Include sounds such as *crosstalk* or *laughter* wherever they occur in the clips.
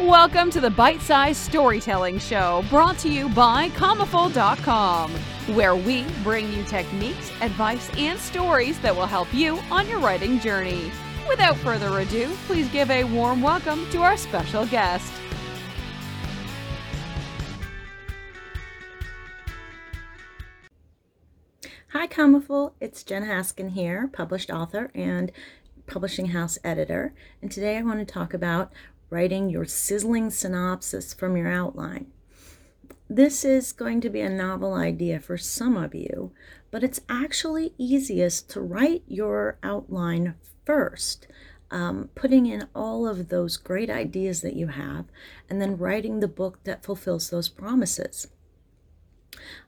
Welcome to the Bite Size Storytelling Show, brought to you by Commaful.com, where we bring you techniques, advice, and stories that will help you on your writing journey. Without further ado, please give a warm welcome to our special guest. Hi, Commaful. It's Jen Haskin here, published author and publishing house editor. And today I want to talk about writing your sizzling synopsis from your outline. This is going to be a novel idea for some of you, but it's actually easiest to write your outline first, um, putting in all of those great ideas that you have, and then writing the book that fulfills those promises.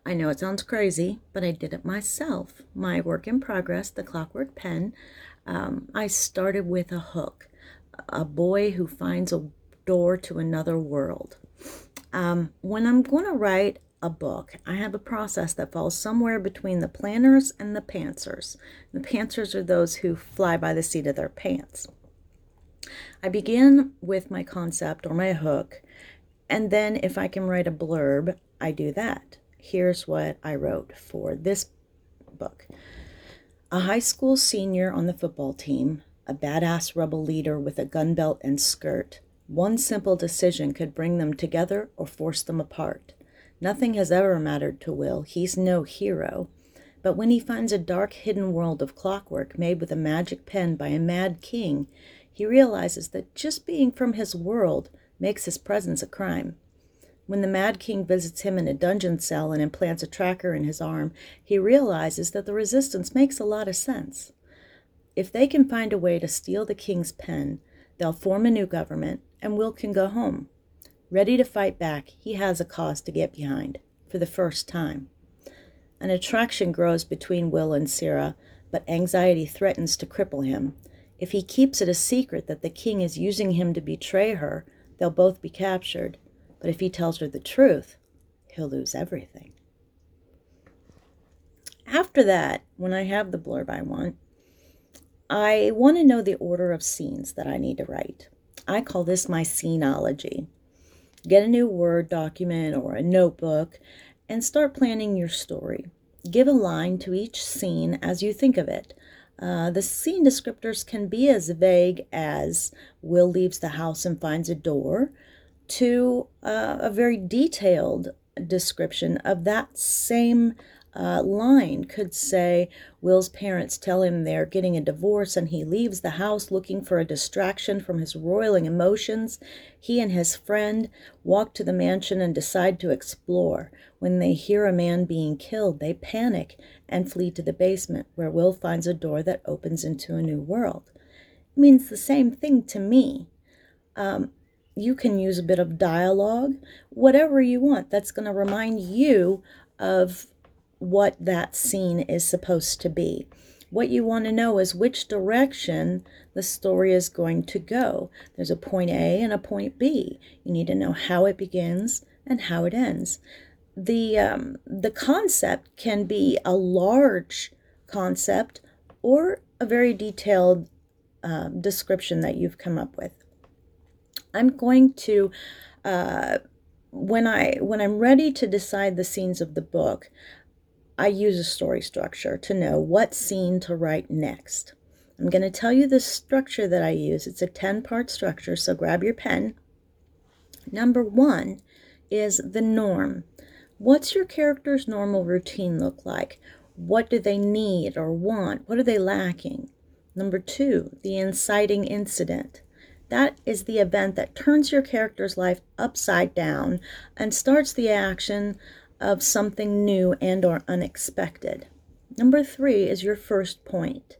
I know it sounds crazy, but I did it myself. My work in progress, The Clockwork Pen, um, I started with a hook a boy who finds a door to another world. Um, when I'm going to write a book, I have a process that falls somewhere between the planners and the pantsers. The pantsers are those who fly by the seat of their pants. I begin with my concept or my hook, and then if I can write a blurb, I do that. Here's what I wrote for this book. A high school senior on the football team a badass rebel leader with a gun belt and skirt. One simple decision could bring them together or force them apart. Nothing has ever mattered to Will. He's no hero. But when he finds a dark hidden world of clockwork made with a magic pen by a mad king, he realizes that just being from his world makes his presence a crime. When the Mad King visits him in a dungeon cell and implants a tracker in his arm, he realizes that the resistance makes a lot of sense. If they can find a way to steal the king's pen, they'll form a new government and Will can go home. Ready to fight back, he has a cause to get behind for the first time. An attraction grows between Will and Syrah, but anxiety threatens to cripple him. If he keeps it a secret that the king is using him to betray her, they'll both be captured. But if he tells her the truth, he'll lose everything. After that, when I have the blurb I want, I want to know the order of scenes that I need to write. I call this my scenology. Get a new Word document or a notebook and start planning your story. Give a line to each scene as you think of it. Uh, the scene descriptors can be as vague as Will leaves the house and finds a door to uh, a very detailed description of that same uh, line could say Will's parents tell him they're getting a divorce and he leaves the house looking for a distraction from his roiling emotions. He and his friend walk to the mansion and decide to explore. When they hear a man being killed, they panic and flee to the basement where Will finds a door that opens into a new world. It means the same thing to me. Um, you can use a bit of dialogue, whatever you want. That's going to remind you of what that scene is supposed to be. What you want to know is which direction the story is going to go. There's a point A and a point B. You need to know how it begins and how it ends. The, um, the concept can be a large concept or a very detailed uh, description that you've come up with. I'm going to uh, when I when I'm ready to decide the scenes of the book, I use a story structure to know what scene to write next. I'm going to tell you the structure that I use. It's a 10 part structure, so grab your pen. Number one is the norm. What's your character's normal routine look like? What do they need or want? What are they lacking? Number two, the inciting incident. That is the event that turns your character's life upside down and starts the action of something new and or unexpected. Number 3 is your first point.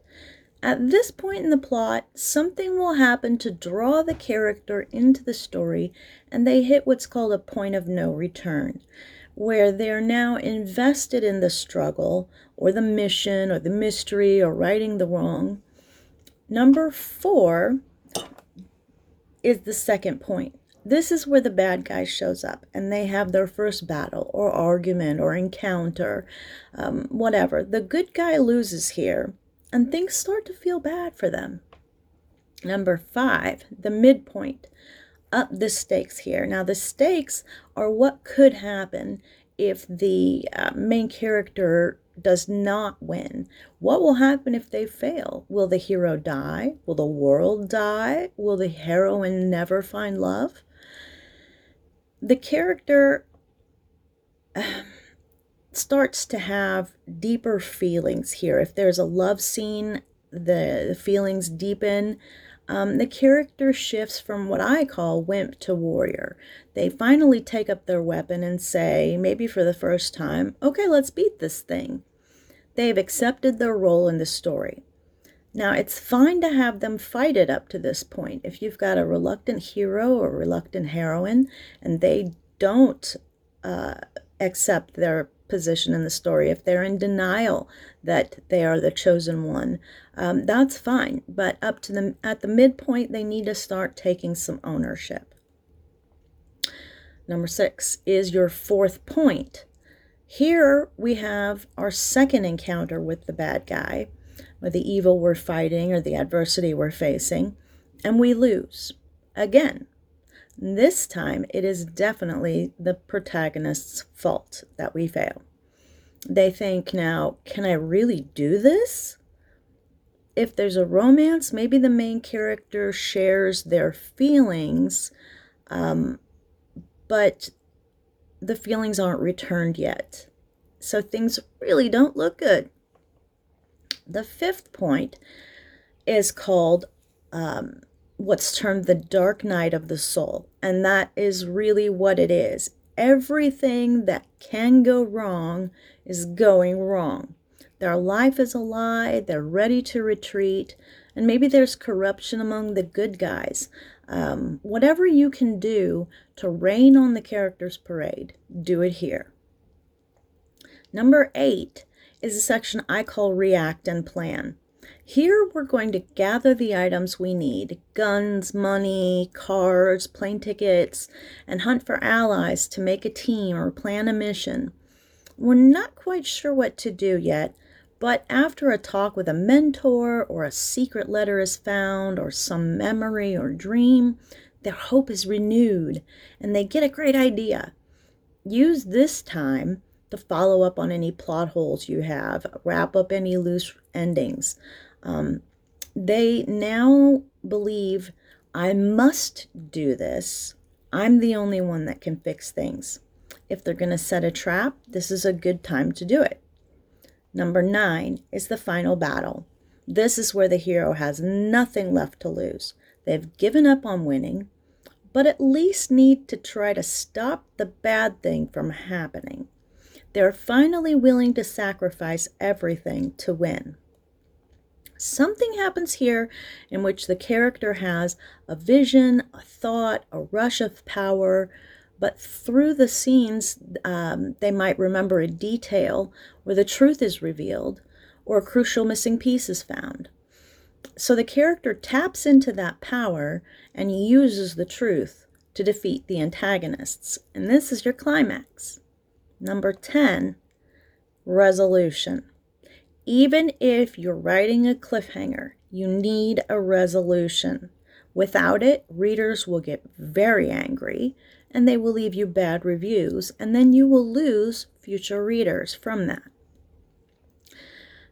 At this point in the plot, something will happen to draw the character into the story and they hit what's called a point of no return, where they're now invested in the struggle or the mission or the mystery or righting the wrong. Number 4 is the second point. This is where the bad guy shows up and they have their first battle or argument or encounter, um, whatever. The good guy loses here and things start to feel bad for them. Number five, the midpoint. up the stakes here. Now, the stakes are what could happen if the uh, main character does not win. What will happen if they fail? Will the hero die? Will the world die? Will the heroine never find love? The character *sighs* starts to have deeper feelings here. If there's a love scene, the feelings deepen um, the character shifts from what I call wimp to warrior. They finally take up their weapon and say, maybe for the first time, okay, let's beat this thing. They've accepted their role in the story. Now, it's fine to have them fight it up to this point. If you've got a reluctant hero or reluctant heroine and they don't uh, accept their position in the story, if they're in denial that they are the chosen one, um, that's fine. But up to the at the midpoint, they need to start taking some ownership. Number six is your fourth point. Here we have our second encounter with the bad guy, or the evil we're fighting, or the adversity we're facing, and we lose. Again, this time, it is definitely the protagonist's fault that we fail. They think, now, can I really do this? If there's a romance, maybe the main character shares their feelings, um, but the feelings aren't returned yet. So things really don't look good. The fifth point is called um, what's termed the dark night of the soul. And that is really what it is. Everything that can go wrong is going wrong. Their life is a lie, they're ready to retreat, and maybe there's corruption among the good guys. Um, whatever you can do to rain on the character's parade, do it here. Number eight is a section I call React and Plan. Here we're going to gather the items we need guns, money, cars, plane tickets, and hunt for allies to make a team or plan a mission. We're not quite sure what to do yet, but after a talk with a mentor, or a secret letter is found, or some memory or dream, their hope is renewed and they get a great idea. Use this time to follow up on any plot holes you have, wrap up any loose endings. Um, they now believe I must do this. I'm the only one that can fix things. If they're going to set a trap, this is a good time to do it. Number nine is the final battle. This is where the hero has nothing left to lose. They've given up on winning, but at least need to try to stop the bad thing from happening. They're finally willing to sacrifice everything to win. Something happens here in which the character has a vision, a thought, a rush of power, but through the scenes, um, they might remember a detail where the truth is revealed or a crucial missing piece is found. So the character taps into that power and uses the truth to defeat the antagonists. And this is your climax. Number 10, resolution. Even if you're writing a cliffhanger, you need a resolution. Without it, readers will get very angry and they will leave you bad reviews, and then you will lose future readers from that.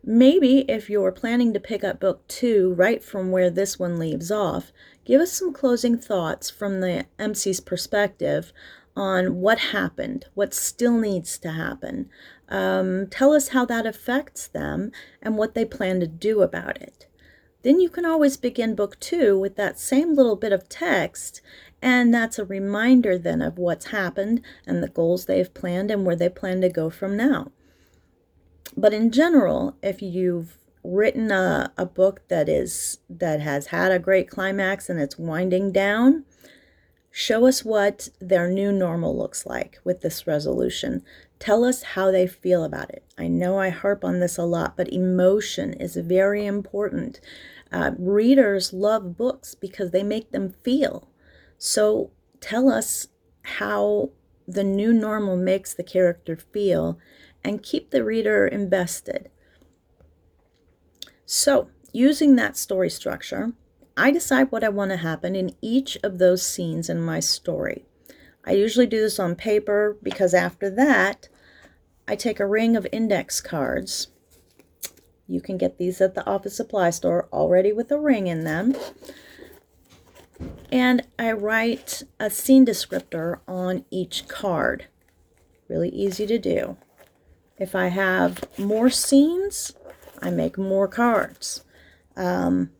Maybe if you're planning to pick up book two right from where this one leaves off, give us some closing thoughts from the MC's perspective on what happened, what still needs to happen. Um, tell us how that affects them and what they plan to do about it. Then you can always begin book two with that same little bit of text, and that's a reminder then of what's happened and the goals they've planned and where they plan to go from now. But in general, if you've written a, a book that is that has had a great climax and it's winding down, Show us what their new normal looks like with this resolution. Tell us how they feel about it. I know I harp on this a lot, but emotion is very important. Uh, readers love books because they make them feel. So tell us how the new normal makes the character feel and keep the reader invested. So, using that story structure, I decide what I want to happen in each of those scenes in my story. I usually do this on paper because after that, I take a ring of index cards. You can get these at the office supply store already with a ring in them. And I write a scene descriptor on each card. Really easy to do. If I have more scenes, I make more cards. Um,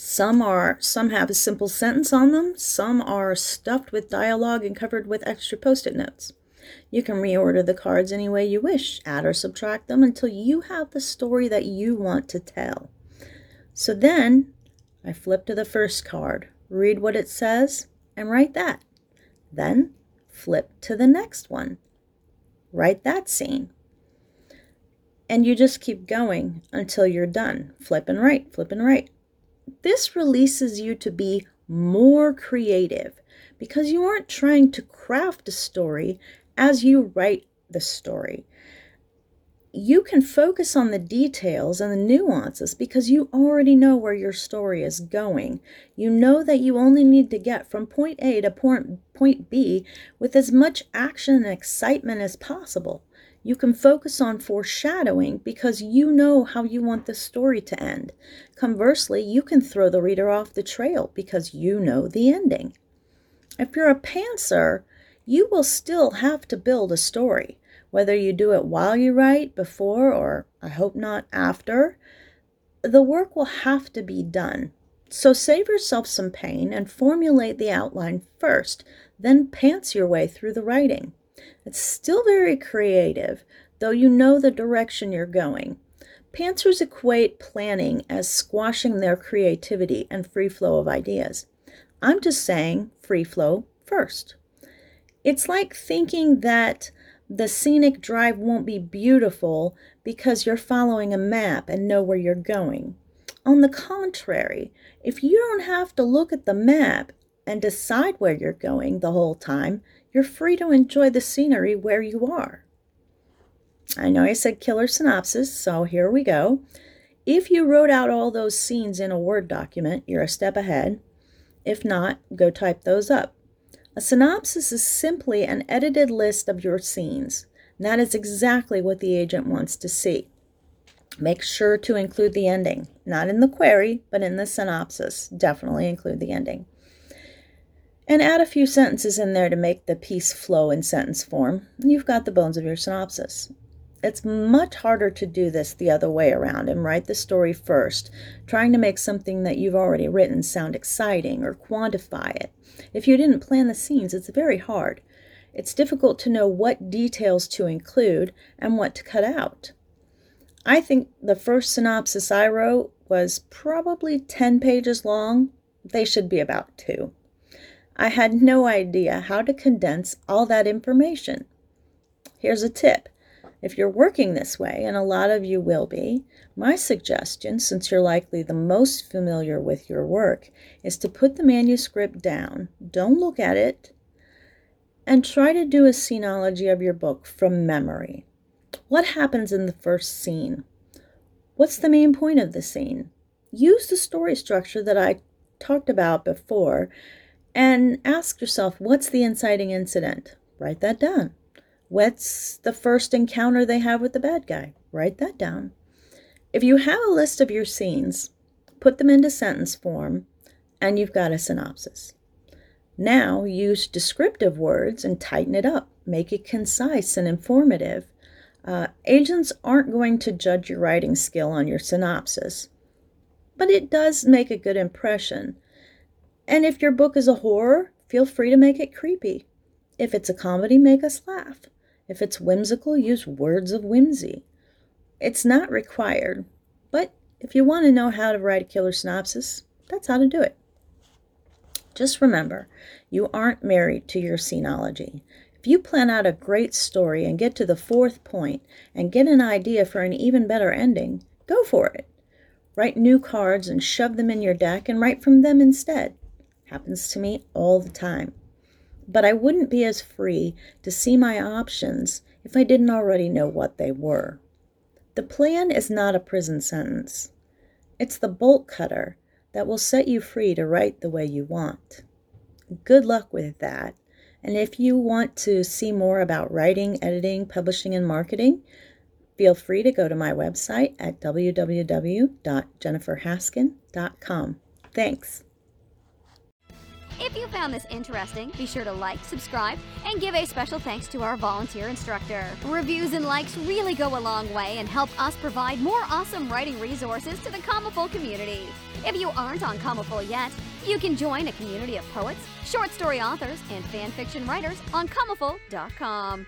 some are some have a simple sentence on them, some are stuffed with dialogue and covered with extra post-it notes. You can reorder the cards any way you wish, add or subtract them until you have the story that you want to tell. So then I flip to the first card, read what it says, and write that. Then flip to the next one, write that scene. And you just keep going until you're done. Flip and write, flip and write. This releases you to be more creative because you aren't trying to craft a story as you write the story. You can focus on the details and the nuances because you already know where your story is going. You know that you only need to get from point A to point, point B with as much action and excitement as possible. You can focus on foreshadowing because you know how you want the story to end. Conversely, you can throw the reader off the trail because you know the ending. If you're a pantser, you will still have to build a story, whether you do it while you write, before, or I hope not after. The work will have to be done. So save yourself some pain and formulate the outline first, then pants your way through the writing. It's still very creative, though you know the direction you're going. Pantsers equate planning as squashing their creativity and free flow of ideas. I'm just saying free flow first. It's like thinking that the scenic drive won't be beautiful because you're following a map and know where you're going. On the contrary, if you don't have to look at the map and decide where you're going the whole time, you're free to enjoy the scenery where you are. I know I said killer synopsis, so here we go. If you wrote out all those scenes in a Word document, you're a step ahead. If not, go type those up. A synopsis is simply an edited list of your scenes. That is exactly what the agent wants to see. Make sure to include the ending, not in the query, but in the synopsis. Definitely include the ending and add a few sentences in there to make the piece flow in sentence form. You've got the bones of your synopsis. It's much harder to do this the other way around and write the story first, trying to make something that you've already written sound exciting or quantify it. If you didn't plan the scenes, it's very hard. It's difficult to know what details to include and what to cut out. I think the first synopsis I wrote was probably 10 pages long. They should be about two. I had no idea how to condense all that information. Here's a tip. If you're working this way, and a lot of you will be, my suggestion, since you're likely the most familiar with your work, is to put the manuscript down. Don't look at it. And try to do a scenology of your book from memory. What happens in the first scene? What's the main point of the scene? Use the story structure that I talked about before and ask yourself what's the inciting incident? Write that down. What's the first encounter they have with the bad guy? Write that down. If you have a list of your scenes, put them into sentence form, and you've got a synopsis. Now use descriptive words and tighten it up. Make it concise and informative. Uh, agents aren't going to judge your writing skill on your synopsis, but it does make a good impression and if your book is a horror, feel free to make it creepy. If it's a comedy, make us laugh. If it's whimsical, use words of whimsy. It's not required, but if you want to know how to write a killer synopsis, that's how to do it. Just remember, you aren't married to your scenology. If you plan out a great story and get to the fourth point and get an idea for an even better ending, go for it. Write new cards and shove them in your deck and write from them instead. Happens to me all the time. But I wouldn't be as free to see my options if I didn't already know what they were. The plan is not a prison sentence. It's the bolt cutter that will set you free to write the way you want. Good luck with that. And if you want to see more about writing, editing, publishing, and marketing, feel free to go to my website at www.jenniferhaskin.com. Thanks. If you found this interesting, be sure to like, subscribe, and give a special thanks to our volunteer instructor. Reviews and likes really go a long way and help us provide more awesome writing resources to the Commaful community. If you aren't on Commaful yet, you can join a community of poets, short story authors, and fan fiction writers on Commaful.com.